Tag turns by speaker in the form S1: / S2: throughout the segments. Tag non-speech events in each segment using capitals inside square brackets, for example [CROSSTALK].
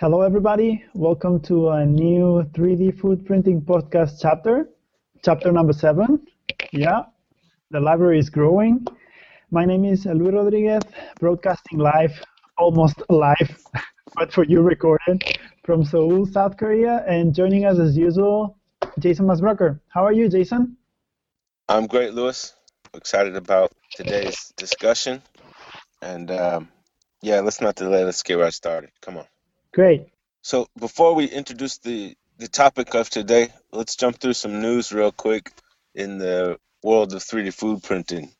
S1: Hello, everybody. Welcome to a new 3D food printing podcast chapter, chapter number seven. Yeah, the library is growing. My name is Luis Rodriguez, broadcasting live, almost live, [LAUGHS] but for you recorded, from Seoul, South Korea. And joining us as usual, Jason Masbrucker. How are you, Jason?
S2: I'm great, Luis. Excited about today's discussion. And um, yeah, let's not delay. Let's get right started. Come on.
S1: Great.
S2: So before we introduce the the topic of today, let's jump through some news real quick in the world of 3D food printing.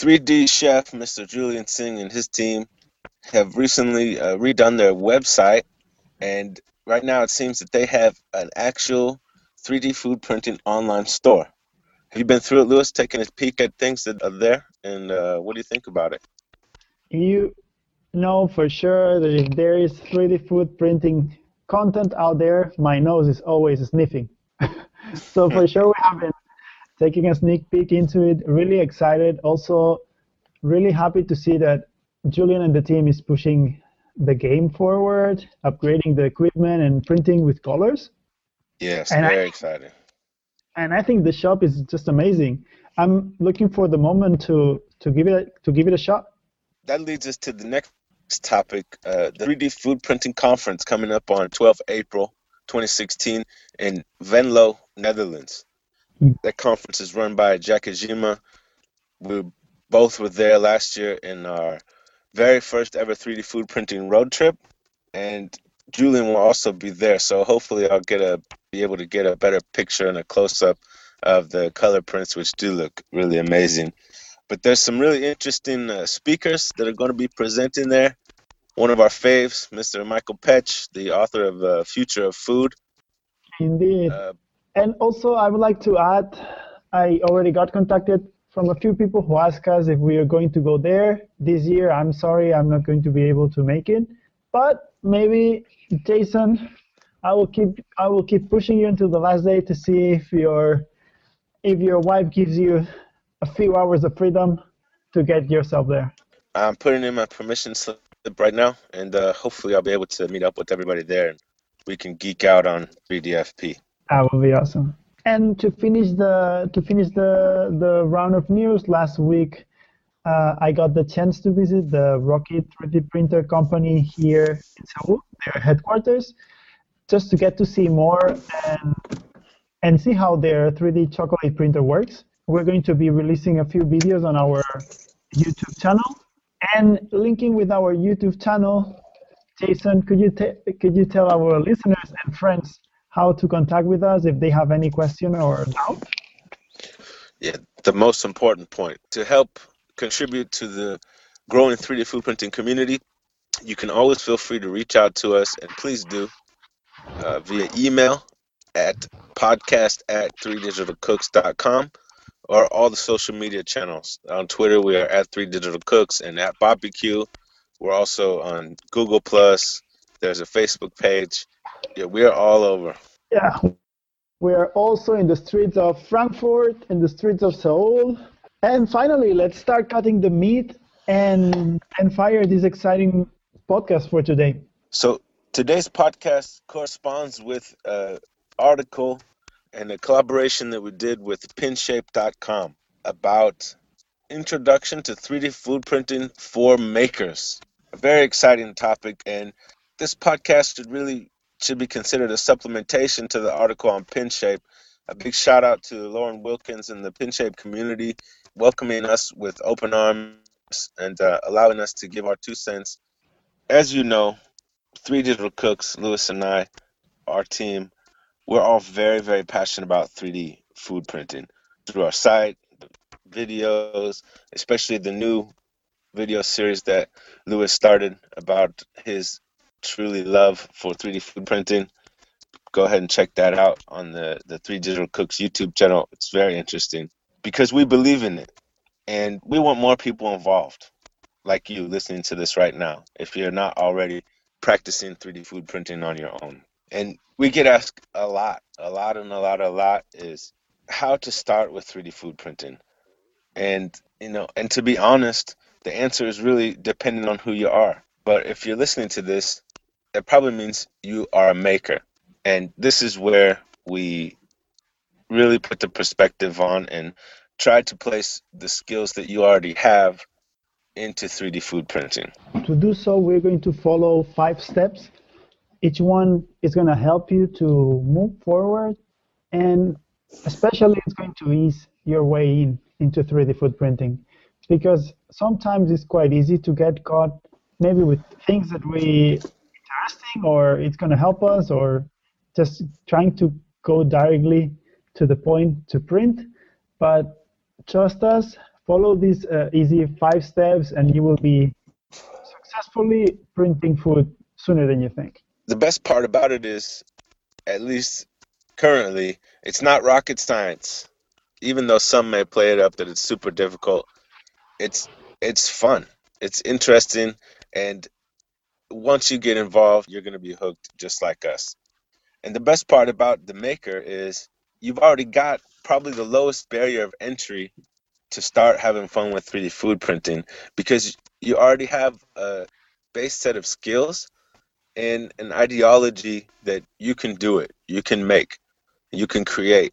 S2: 3D chef Mr. Julian Singh and his team have recently uh, redone their website, and right now it seems that they have an actual 3D food printing online store. Have you been through it, Luis, taking a peek at things that are there, and uh, what do you think about it?
S1: You know for sure that if there is 3D food printing content out there, my nose is always sniffing. [LAUGHS] so for sure we have been taking a sneak peek into it. Really excited. Also, really happy to see that Julian and the team is pushing the game forward, upgrading the equipment and printing with colors.
S2: Yes, and very I, exciting.
S1: And I think the shop is just amazing. I'm looking for the moment to to give it to give it a shot.
S2: That leads us to the next topic, uh, the 3D Food Printing Conference coming up on 12 April 2016 in Venlo, Netherlands. That conference is run by Jakajima. We both were there last year in our very first ever 3D food printing road trip, and Julian will also be there. So hopefully, I'll get a be able to get a better picture and a close up of the color prints, which do look really amazing. But there's some really interesting uh, speakers that are going to be presenting there. One of our faves, Mr. Michael Petch, the author of uh, Future of Food.
S1: Indeed. Uh, and also, I would like to add, I already got contacted from a few people who asked us if we are going to go there this year. I'm sorry, I'm not going to be able to make it. But maybe, Jason, I will keep I will keep pushing you until the last day to see if your if your wife gives you a few hours of freedom to get yourself there.
S2: I'm putting in my permission slip right now, and uh, hopefully I'll be able to meet up with everybody there, and we can geek out on 3DFP.
S1: That would be awesome. And to finish the to finish the the round of news last week, uh, I got the chance to visit the Rocket 3D printer company here in Seoul, their headquarters, just to get to see more and and see how their 3D chocolate printer works we're going to be releasing a few videos on our YouTube channel and linking with our YouTube channel. Jason, could you could you tell our listeners and friends how to contact with us if they have any question or doubt?
S2: Yeah, the most important point to help contribute to the growing 3D food printing community, you can always feel free to reach out to us, and please do uh, via email at podcast at 3digitalcooks.com or all the social media channels. On Twitter, we are at Three Digital Cooks and at Barbecue. We're also on Google Plus. There's a Facebook page. Yeah, we are all over.
S1: Yeah, we are also in the streets of Frankfurt, in the streets of Seoul. And finally, let's start cutting the meat and and fire this exciting podcast for today.
S2: So today's podcast corresponds with an article and a collaboration that we did with pinshape.com about introduction to 3D food printing for makers. A very exciting topic and this podcast should really should be considered a supplementation to the article on Pinshape. A big shout out to Lauren Wilkins and the Pinshape community welcoming us with open arms and uh, allowing us to give our two cents. As you know, Three Digital Cooks, Luis and I, our team, we're all very, very passionate about 3D food printing through our site, videos, especially the new video series that Luis started about his truly love for 3D food printing. Go ahead and check that out on the, the Three Digital Cooks YouTube channel. It's very interesting because we believe in it and we want more people involved, like you listening to this right now, if you're not already practicing 3D food printing on your own and we get asked a lot, a lot and a lot, a lot is how to start with 3D food printing. And, you know, and to be honest, the answer is really dependent on who you are. But if you're listening to this that probably means you are a maker. And this is where we really put the perspective on and try to place the skills that you already have into 3D food printing.
S1: To do so, we're going to follow five steps. Each one is going to help you to move forward, and especially it's going to ease your way in into 3D food printing because sometimes it's quite easy to get caught maybe with things that we interesting or it's going to help us or just trying to go directly to the point to print. But trust us follow these uh, easy five steps and you will be successfully printing food sooner than you think
S2: the best part about it is at least currently it's not rocket science. Even though some may play it up that it's super difficult it's it's fun. It's interesting and once you get involved you're going to be hooked just like us. And the best part about the maker is you've already got probably the lowest barrier of entry to start having fun with 3d food printing because you already have a base set of skills and an ideology that you can do it you can make you can create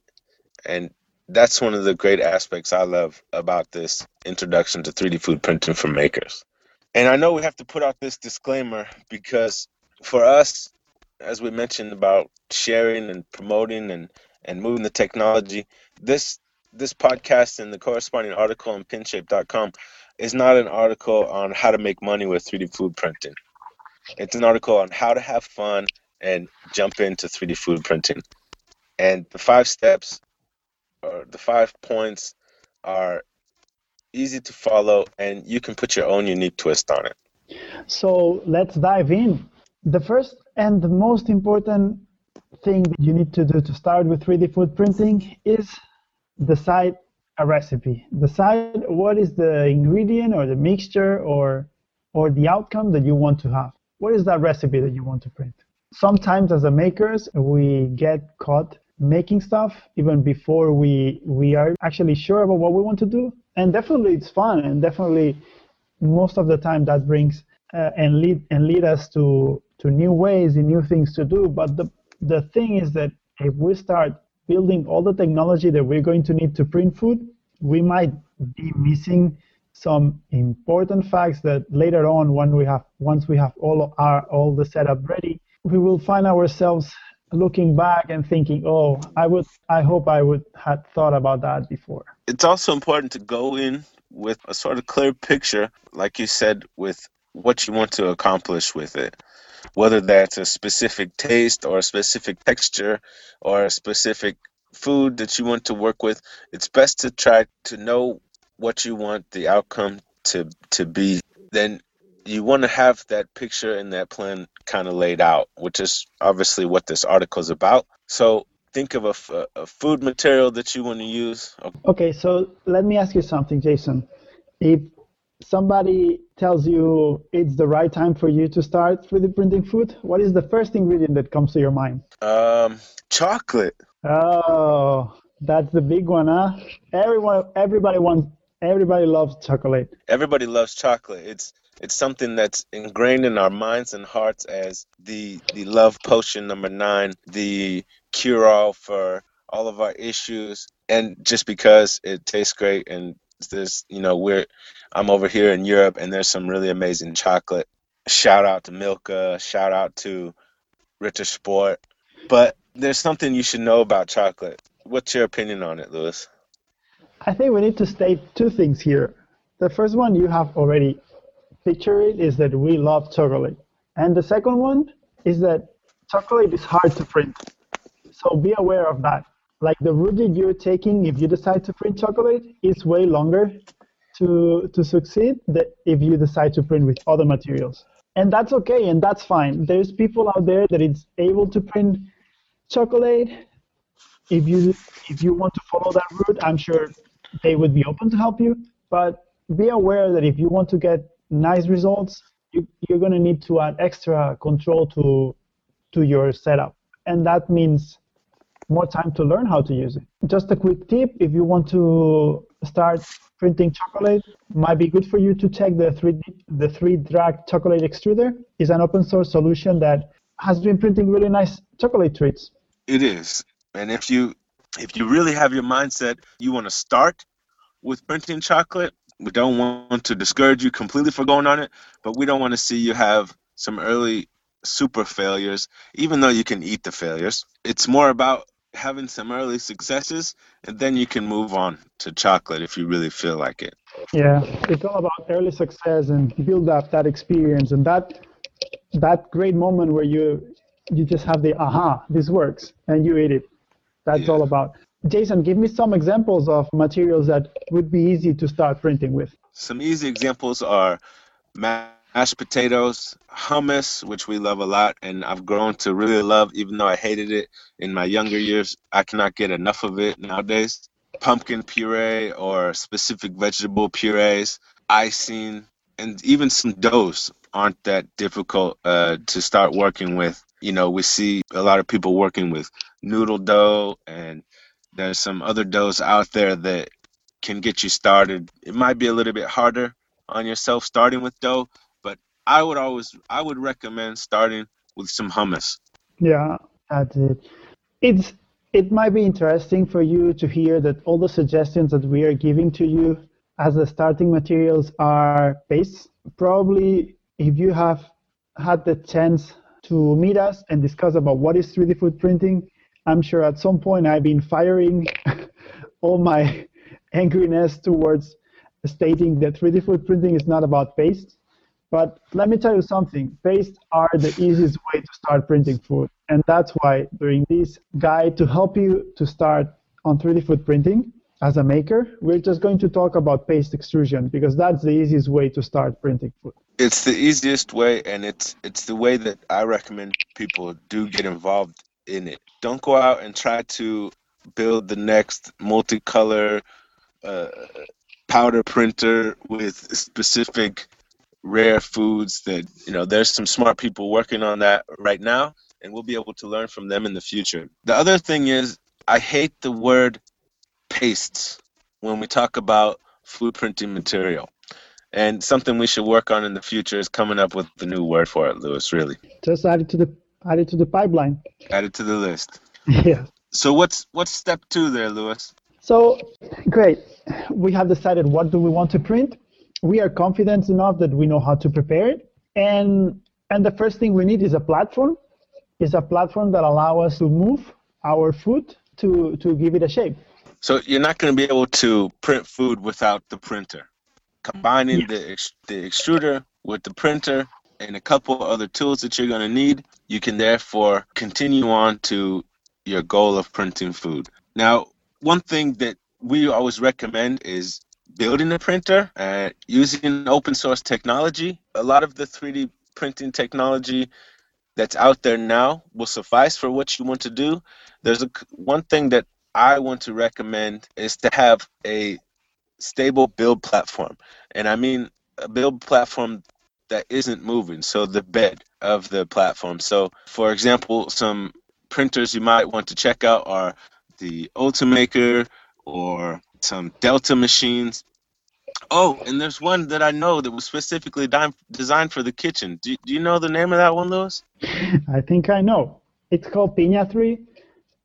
S2: and that's one of the great aspects I love about this introduction to 3D food printing for makers. And I know we have to put out this disclaimer because for us, as we mentioned about sharing and promoting and, and moving the technology, this this podcast and the corresponding article on pinshape.com is not an article on how to make money with 3D food printing. It's an article on how to have fun and jump into 3D food printing. And the five steps or the five points are easy to follow and you can put your own unique twist on it.
S1: So let's dive in. The first and the most important thing that you need to do to start with 3D food printing is decide a recipe. Decide what is the ingredient or the mixture or or the outcome that you want to have. What is that recipe that you want to print? Sometimes as a makers, we get caught making stuff even before we we are actually sure about what we want to do and definitely it's fun and definitely most of the time that brings uh, and lead and lead us to to new ways and new things to do but the the thing is that if we start building all the technology that we're going to need to print food we might be missing some important facts that later on when we have once we have all our all the setup ready we will find ourselves looking back and thinking, oh, I would, I hope I would had thought about that before.
S2: It's also important to go in with a sort of clear picture, like you said, with what you want to accomplish with it. Whether that's a specific taste or a specific texture or a specific food that you want to work with, it's best to try to know what you want the outcome to to be. Then you want to have that picture and that plan kind of laid out, which is obviously what this article is about. So think of a, a food material that you want to use.
S1: Okay, so let me ask you something, Jason. If somebody tells you it's the right time for you to start 3D printing food, what is the first ingredient that comes to your mind?
S2: Um, chocolate.
S1: Oh, that's the big one, huh? Everyone, everybody wants, everybody loves chocolate.
S2: Everybody loves chocolate. It's it's something that's ingrained in our minds and hearts as the the love potion number nine, the cure all for all of our issues, and just because it tastes great and there's you know we're I'm over here in Europe and there's some really amazing chocolate. Shout out to Milka, shout out to Richard Rittersport. But there's something you should know about chocolate. What's your opinion on it, Luis?
S1: I think we need to state two things here. The first one you have already picture is that we love chocolate. And the second one is that chocolate is hard to print. So be aware of that. Like the route that you're taking, if you decide to print chocolate, is way longer to, to succeed than if you decide to print with other materials. And that's okay, and that's fine. There's people out there that is able to print chocolate. If you if you want to follow that route, I'm sure they would be open to help you. But be aware that if you want to get nice results, you, you're going to need to add extra control to, to your setup. And that means more time to learn how to use it. Just a quick tip, if you want to start printing chocolate, might be good for you to check the 3D, the 3Drag chocolate extruder. is an open source solution that has been printing really nice chocolate treats.
S2: It is. And if you if you really have your mindset you want to start with printing chocolate, we don't want to discourage you completely for going on it, but we don't want to see you have some early super failures, even though you can eat the failures. It's more about having some early successes, and then you can move on to chocolate if you really feel like it.
S1: Yeah, it's all about early success and build up that experience and that that great moment where you you just have the aha, this works, and you eat it. That's yeah. all about. Jason, give me some examples of materials that would be easy to start printing with.
S2: Some easy examples are mashed potatoes, hummus, which we love a lot, and I've grown to really love, even though I hated it in my younger years. I cannot get enough of it nowadays. Pumpkin puree or specific vegetable purees, icing, and even some doughs aren't that difficult uh, to start working with. You know, we see a lot of people working with noodle dough, and there's some other doughs out there that can get you started. It might be a little bit harder on yourself starting with dough, but I would always I would recommend starting with some hummus.
S1: Yeah, that's it. It's it might be interesting for you to hear that all the suggestions that we are giving to you as the starting materials are paste. Probably if you have had the chance to meet us and discuss about what is 3D food printing, I'm sure at some point I've been firing [LAUGHS] all my angriness towards stating that 3D food printing is not about paste. But let me tell you something, paste are the easiest way to start printing food. And that's why during this guide to help you to start on 3D food printing as a maker, we're just going to talk about paste extrusion because that's the easiest way to start printing food.
S2: It's the easiest way and it's it's the way that I recommend people do get involved in it. Don't go out and try to build the next multicolor uh, powder printer with specific rare foods that you know there's some smart people working on that right now and we'll be able to learn from them in the future. The other thing is i hate the word pastes when we talk about food printing material. And something we should work on in the future is coming up with the new word for it Luis really.
S1: Just add it to the add it to the pipeline
S2: add it to the list [LAUGHS]
S1: yeah
S2: so what's what's step two there Luis
S1: so great we have decided what do we want to print. We are confident enough that we know how to prepare it. And, and the first thing we need is a platform. Is a platform that allow us to move our food to, to give it a shape.
S2: So you're not going to be able to print food without the printer. Combining yes. the, ex- the extruder with the printer and a couple other tools that you're going to need, you can therefore continue on to your goal of printing food. Now, one thing that we always recommend is building a printer and using open source technology. A lot of the 3D printing technology that's out there now will suffice for what you want to do. There's a one thing that I want to recommend is to have a stable build platform. And I mean a build platform that isn't moving, so the bed of the platform. So for example, some printers you might want to check out are the Ultimaker or some Delta machines. Oh, and there's one that I know that was specifically designed for the kitchen. Do, do you know the name of that one, Luis?
S1: I think I know. It's called Piña 3,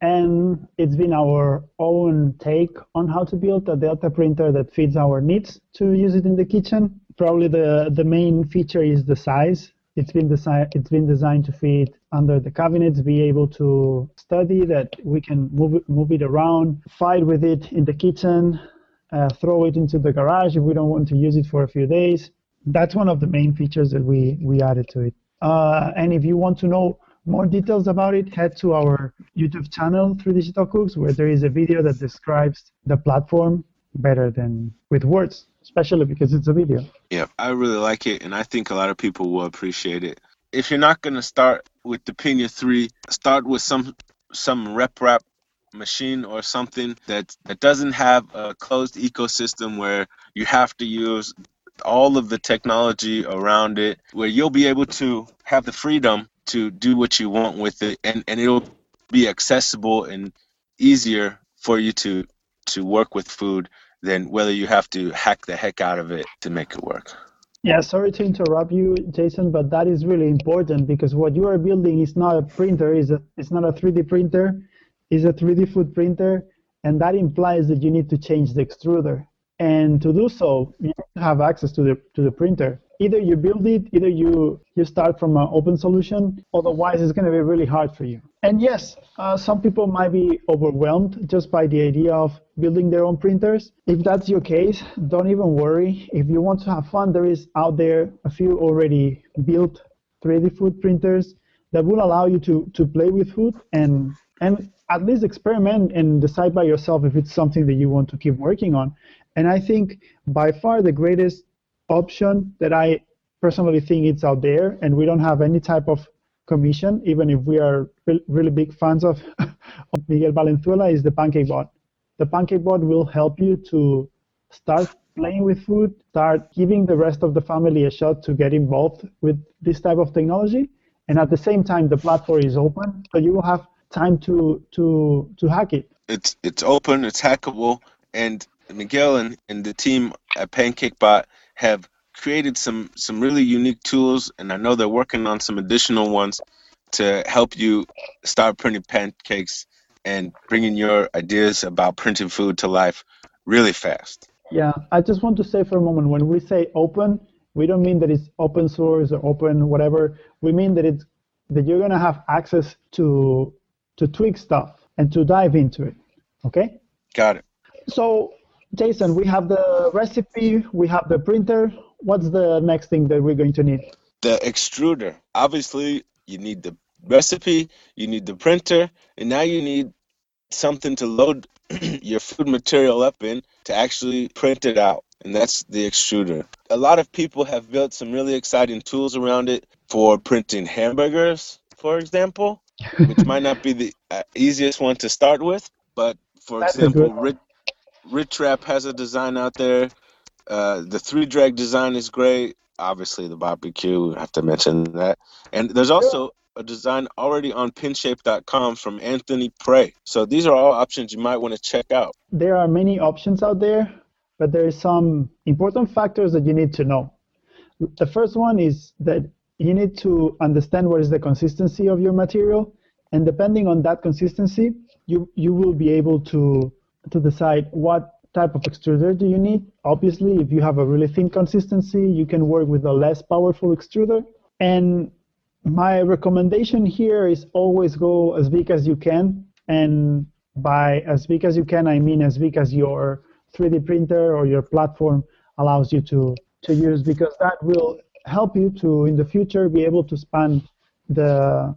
S1: and it's been our own take on how to build a Delta printer that fits our needs to use it in the kitchen. Probably the, the main feature is the size. It's been designed. It's been designed to fit under the cabinets, be able to study that we can move move it around, fight with it in the kitchen, uh, throw it into the garage if we don't want to use it for a few days. That's one of the main features that we we added to it. Uh, and if you want to know more details about it, head to our YouTube channel, 3 Digital Cooks, where there is a video that describes the platform better than with words especially because it's a video.
S2: Yeah, I really like it, and I think a lot of people will appreciate it. If you're not gonna start with the Piña Three, start with some some RepRap machine or something that that doesn't have a closed ecosystem where you have to use all of the technology around it where you'll be able to have the freedom to do what you want with it and, and it'll be accessible and easier for you to to work with food than whether you have to hack the heck out of it to make it work.
S1: Yeah, sorry to interrupt you, Jason, but that is really important because what you are building is not a printer, is a, it's not a 3D printer, it's a 3D food printer, and that implies that you need to change the extruder. And to do so, you have access to the to the printer. Either you build it, either you you start from an open solution. Otherwise, it's going to be really hard for you. And yes, uh, some people might be overwhelmed just by the idea of building their own printers. If that's your case, don't even worry. If you want to have fun, there is out there a few already built 3D food printers that will allow you to to play with food and and at least experiment and decide by yourself if it's something that you want to keep working on. And I think by far the greatest option that I personally think it's out there, and we don't have any type of commission, even if we are re- really big fans of, [LAUGHS] of Miguel Valenzuela, is the Pancake Bot. The Pancake Bot will help you to start playing with food, start giving the rest of the family a shot to get involved with this type of technology. And at the same time, the platform is open, so you will have time to to to hack it.
S2: It's it's open, it's hackable, and Miguel and, and the team at PancakeBot have created some some really unique tools, and I know they're working on some additional ones to help you start printing pancakes and bringing your ideas about printing food to life really fast.
S1: Yeah, I just want to say for a moment when we say open, we don't mean that it's open source or open whatever. We mean that it's that you're gonna have access to to tweak stuff and to dive into it. Okay?
S2: Got it.
S1: So Jason, we have the recipe, we have the printer. What's the next thing that we're going to need?
S2: The extruder. Obviously, you need the recipe, you need the printer, and now you need something to load [CLEARS THROAT] your food material up in to actually print it out. And that's the extruder. A lot of people have built some really exciting tools around it for printing hamburgers, for example, which might not be the uh, easiest one to start with. But for
S1: That's
S2: example, Rich, RichRap has a design out there. Uh, the 3Drag design is great. Obviously, the barbecue, we have to mention that. And there's also a design already on pinshape.com from Anthony Prey. So these are all options you might want to check out.
S1: There are many options out there, but there is some important factors that you need to know. The first one is that you need to understand what is the consistency of your material, and depending on that consistency, you you will be able to to decide what type of extruder do you need. Obviously, if you have a really thin consistency, you can work with a less powerful extruder. And my recommendation here is always go as big as you can. And by as big as you can, I mean as big as your 3D printer or your platform allows you to, to use, because that will help you to, in the future, be able to span the,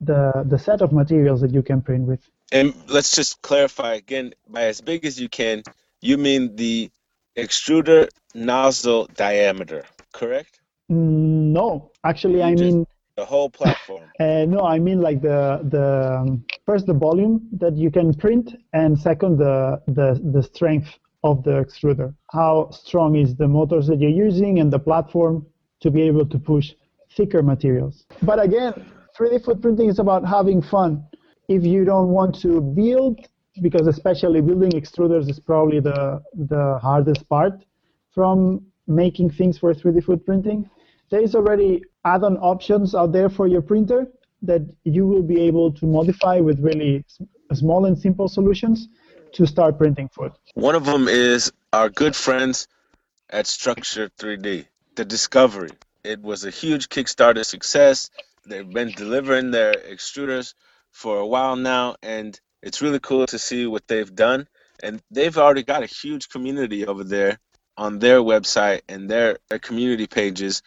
S1: the, the set of materials that you can print with.
S2: And let's just clarify again by as big as you can, you mean the extruder nozzle diameter, correct?
S1: No, actually, I
S2: You just-
S1: mean
S2: The whole platform. [LAUGHS]
S1: Uh, no, I mean like the the um, first the volume that you can print, and second the the the strength of the extruder. How strong is the motors that you're using and the platform to be able to push thicker materials. But again, 3D food printing is about having fun. If you don't want to build, because especially building extruders is probably the the hardest part from making things for 3D food printing. There is already add-on options out there for your printer that you will be able to modify with really small and simple solutions to start printing food.
S2: One of them is our good friends at Structur3D, the Discov3ry. It was a huge Kickstarter success. They've been delivering their extruders for a while now, and it's really cool to see what they've done. And they've already got a huge community over there on their website and their, their community pages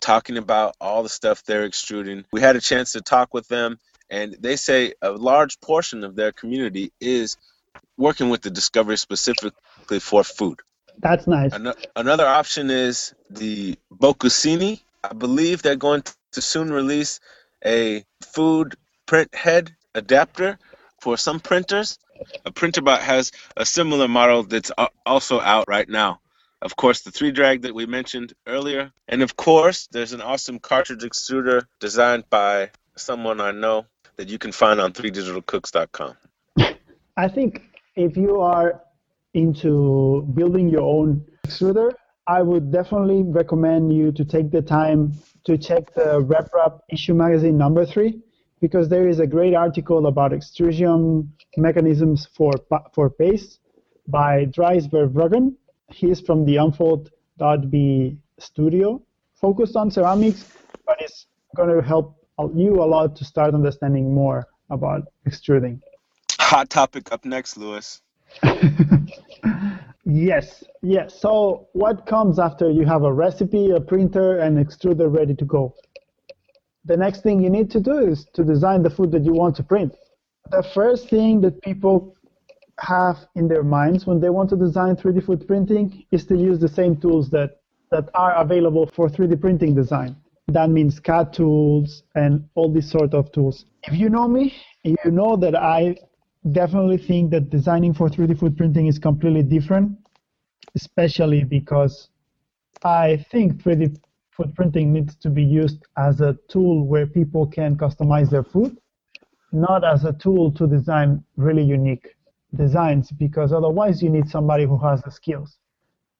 S2: talking about all the stuff they're extruding. We had a chance to talk with them, and they say a large portion of their community is working with the Discov3ry specifically for food.
S1: That's nice.
S2: Ano- Another option is the Bocusini. I believe they're going to soon release a food print head adapter for some printers. A Printrbot has a similar model that's also out right now. Of course, the 3Drag that we mentioned earlier. And of course, there's an awesome cartridge extruder designed by someone I know that you can find on 3digitalcooks.com.
S1: I think if you are into building your own extruder, I would definitely recommend you to take the time to check the RepRap issue magazine number three because there is a great article about extrusion mechanisms for for paste by Dries Verbruggen. He's from the Unfold.b studio, focused on ceramics, but it's going to help you a lot to start understanding more about extruding.
S2: Hot topic up next, Luis. [LAUGHS]
S1: yes, yes. So, what comes after you have a recipe, a printer, and extruder ready to go? The next thing you need to do is to design the food that you want to print. The first thing that people have in their minds when they want to design 3D food printing is to use the same tools that, that are available for 3D printing design. That means CAD tools and all these sort of tools. If you know me, you know that I definitely think that designing for 3D food printing is completely different, especially because I think 3D food printing needs to be used as a tool where people can customize their food, not as a tool to design really unique designs, because otherwise you need somebody who has the skills.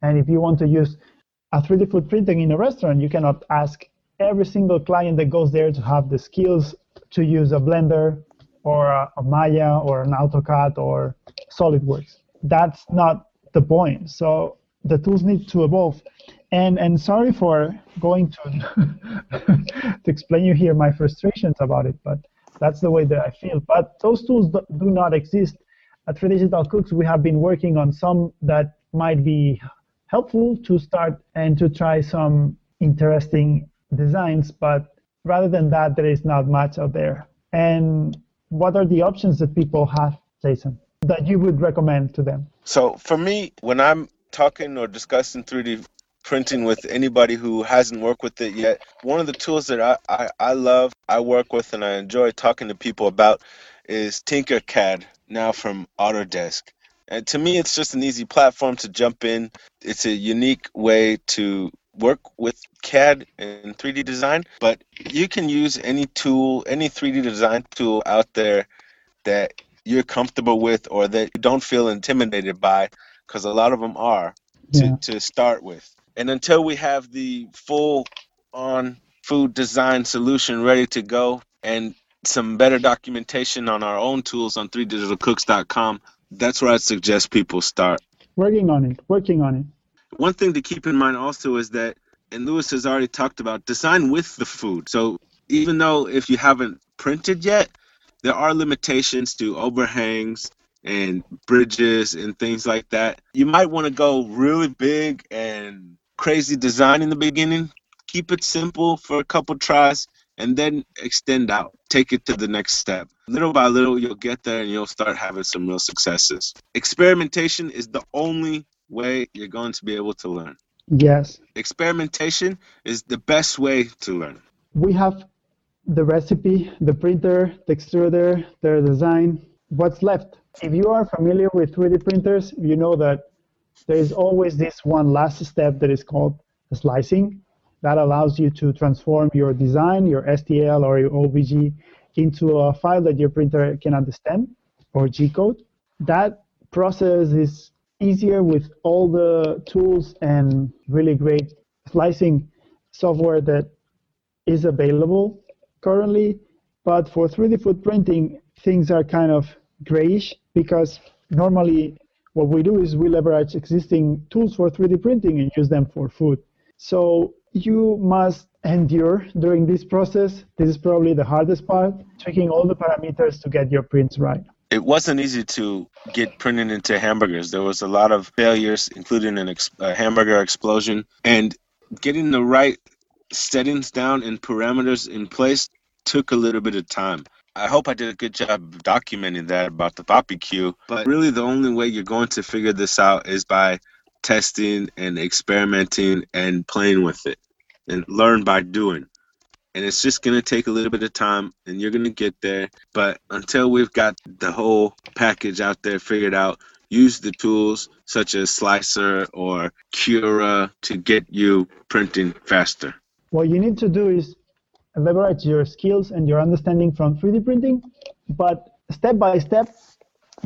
S1: And if you want to use a 3D food printing in a restaurant, you cannot ask every single client that goes there to have the skills to use a Blender or a, a Maya or an AutoCAD or SolidWorks. That's not the point. So the tools need to evolve. And and sorry for going to [LAUGHS] to explain you here my frustrations about it, but that's the way that I feel. But those tools do, do not exist. At Three Digital Cooks, we have been working on some that might be helpful to start and to try some interesting designs, but rather than that, there is not much out there. And what are the options that people have, Jason, that you would recommend to them?
S2: So for me, when I'm talking or discussing 3D printing with anybody who hasn't worked with it yet, one of the tools that I, I, I love, I work with, and I enjoy talking to people about is Tinkercad, now from Autodesk. And to me, it's just an easy platform to jump in. It's a unique way to work with CAD and 3D design, but you can use any tool, any 3D design tool out there that you're comfortable with or that you don't feel intimidated by, because a lot of them are to, yeah. to start with. And until we have the full on food design solution ready to go and some better documentation on our own tools on 3digitalcooks.com, that's where I'd suggest people start.
S1: Working on it, working on it.
S2: One thing to keep in mind also is that, and Luis has already talked about, design with the food. So even though if you haven't printed yet, there are limitations to overhangs and bridges and things like that. You might want to go really big and crazy design in the beginning. Keep it simple for a couple tries and then extend out. Take it to the next step. Little by little, you'll get there and you'll start having some real successes. Experimentation is the only way you're going to be able to learn.
S1: Yes.
S2: Experimentation is the best way to learn.
S1: We have the recipe, the printer, the extruder, the design. What's left? If you are familiar with 3D printers, you know that there is always this one last step that is called slicing. That allows you to transform your design, your STL or your OBJ, into a file that your printer can understand or G code. That process is easier with all the tools and really great slicing software that is available currently. But for 3D food printing, things are kind of grayish because normally what we do is we leverage existing tools for 3D printing and use them for food. So you must endure during this process. This is probably the hardest part, checking all the parameters to get your prints right
S2: it wasn't easy to get printed into hamburgers. There was a lot of failures, including an ex- a hamburger explosion, and getting the right settings down and parameters in place took a little bit of time. I hope I did a good job documenting that about the barbecue. But really, the only way you're going to figure this out is by testing and experimenting and playing with it and learn by doing. And it's just going to take a little bit of time and you're going to get there. But until we've got the whole package out there figured out use the tools such as Slic3r or cura to get you printing faster.
S1: What you need to do is leverage your skills and your understanding from 3d printing but step by step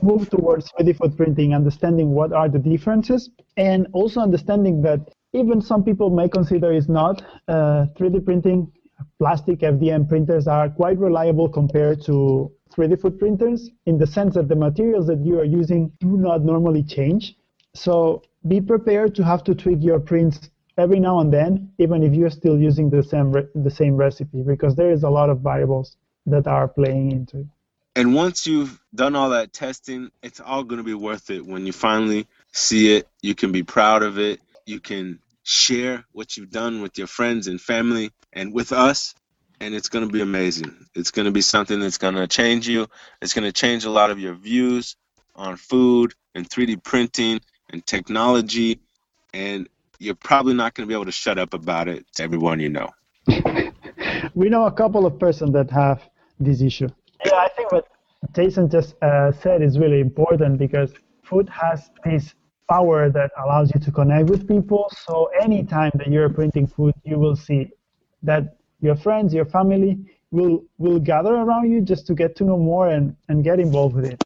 S1: move towards 3D food printing, understanding what are the differences, and also understanding that even some people may consider it's not uh, 3D printing. Plastic FDM printers are quite reliable compared to 3D food printers in the sense that the materials that you are using do not normally change. So be prepared to have to tweak your prints every now and then, even if you're still using the same re- the same recipe, because there is a lot of variables that are playing into it.
S2: And once you've done all that testing, it's all going to be worth it when you finally see it. You can be proud of it. You can share what you've done with your friends and family and with us. And it's going to be amazing. It's going to be something that's going to change you. It's going to change a lot of your views on food and 3D printing and technology. And you're probably not going to be able to shut up about it to everyone you know. [LAUGHS]
S1: we know a couple of persons that have this issue. Yeah, I think what Jason just uh, said is really important because food has this power that allows you to connect with people. So anytime that you're printing food, you will see that your friends, your family will will gather around you just to get to know more and, and get involved with it.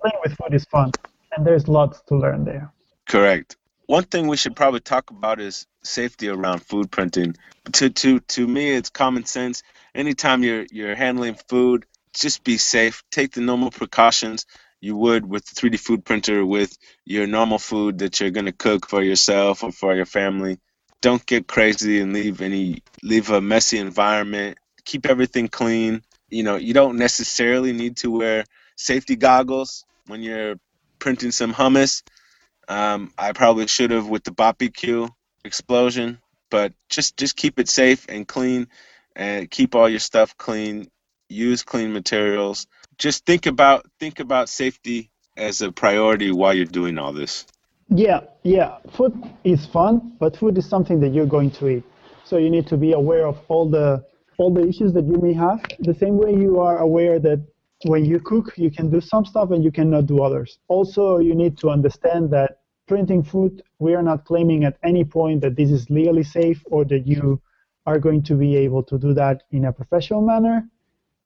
S1: Playing with food is fun, and there's lots to learn there.
S2: Correct. One thing we should probably talk about is safety around food printing. To to to me, it's common sense. Anytime you're you're handling food, just be safe. Take the normal precautions you would with the 3D food printer with your normal food that you're to cook for yourself or for your family. Don't get crazy and leave any leave a messy environment. Keep everything clean. You know, you don't necessarily need to wear safety goggles when you're printing some hummus. Um, I probably should have with the barbecue explosion, but just just keep it safe and clean, and keep all your stuff clean. Use clean materials. Just think about think about safety as a priority while you're doing all this.
S1: Yeah, yeah. Food is fun, but food is something that you're going to eat. So you need to be aware of all the all the issues that you may have. The same way you are aware that when you cook, you can do some stuff and you cannot do others. Also, you need to understand that printing food, we are not claiming at any point that this is legally safe or that you are going to be able to do that in a professional manner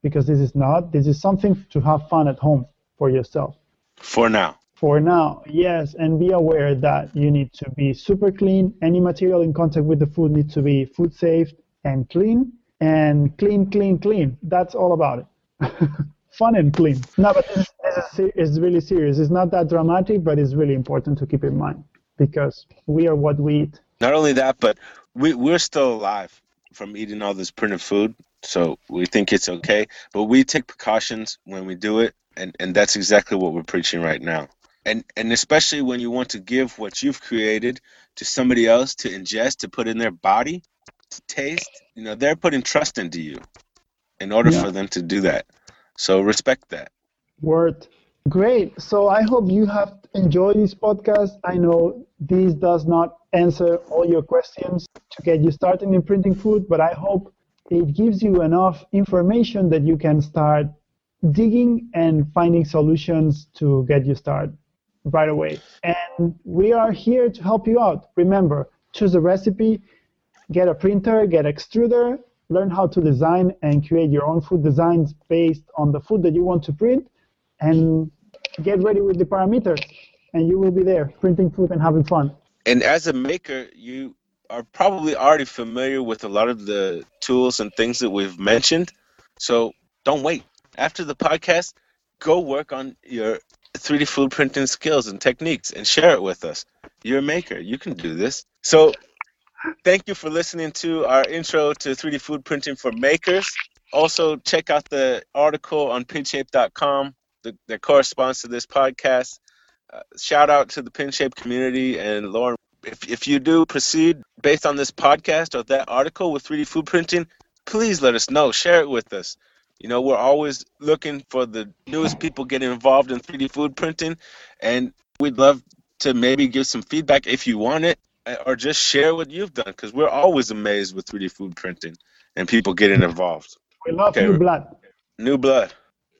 S1: because this is not. This is something to have fun at home for yourself.
S2: For now.
S1: For now, yes, and be aware that you need to be super clean. Any material in contact with the food needs to be food safe and clean. And clean, clean, clean. That's all about it. [LAUGHS] Fun and clean. No, but this, [LAUGHS] this is, is really serious. It's not that dramatic, but it's really important to keep in mind because we are what we eat.
S2: Not only that, but we, we're still alive from eating all this printed food. So we think it's okay. But we take precautions when we do it. And, and that's exactly what we're preaching right now and and especially when you want to give what you've created to somebody else to ingest to put in their body to taste you know they're putting trust into you in order yeah. for them to do that so respect that
S1: word great so i hope you have enjoyed this podcast i know this does not answer all your questions to get you started in printing food but i hope it gives you enough information that you can start digging and finding solutions to get you started right away. And we are here to help you out. Remember, choose a recipe, get a printer, get extruder, learn how to design and create your own food designs based on the food that you want to print, and get ready with the parameters. And you will be there printing food and having fun.
S2: And as a maker, you are probably already familiar with a lot of the tools and things that we've mentioned. So don't wait. After the podcast, go work on your 3D food printing skills and techniques and share it with us. You're a maker. You can do this. So, thank you for listening to our intro to 3D food printing for makers. Also, check out the article on pinshape.com that, that corresponds to this podcast. Uh, shout out to the Pinshape community and Lauren. If, if you do proceed based on this podcast or that article with 3D food printing, please let us know. Share it with us. You know, we're always looking for the newest people getting involved in 3D food printing, and we'd love to maybe give some feedback if you want it, or just share what you've done, because we're always amazed with 3D food printing and people getting involved.
S1: We love okay. new blood.
S2: New blood.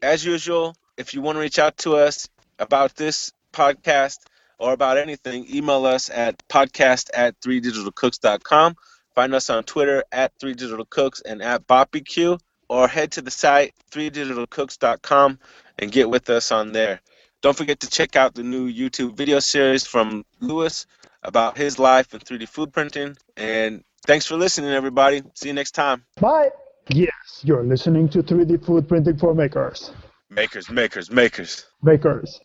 S2: As usual, if you want to reach out to us about this podcast or about anything, email us at podcast at 3digitalcooks.com. Find us on Twitter at 3digitalcooks and at barbecue or head to the site 3digitalcooks.com and get with us on there. Don't forget to check out the new YouTube video series from Luis about his life and 3D food printing. And thanks for listening, everybody. See you next time.
S1: Bye. Yes, you're listening to 3D food printing for makers.
S2: Makers, makers, makers.
S1: Makers.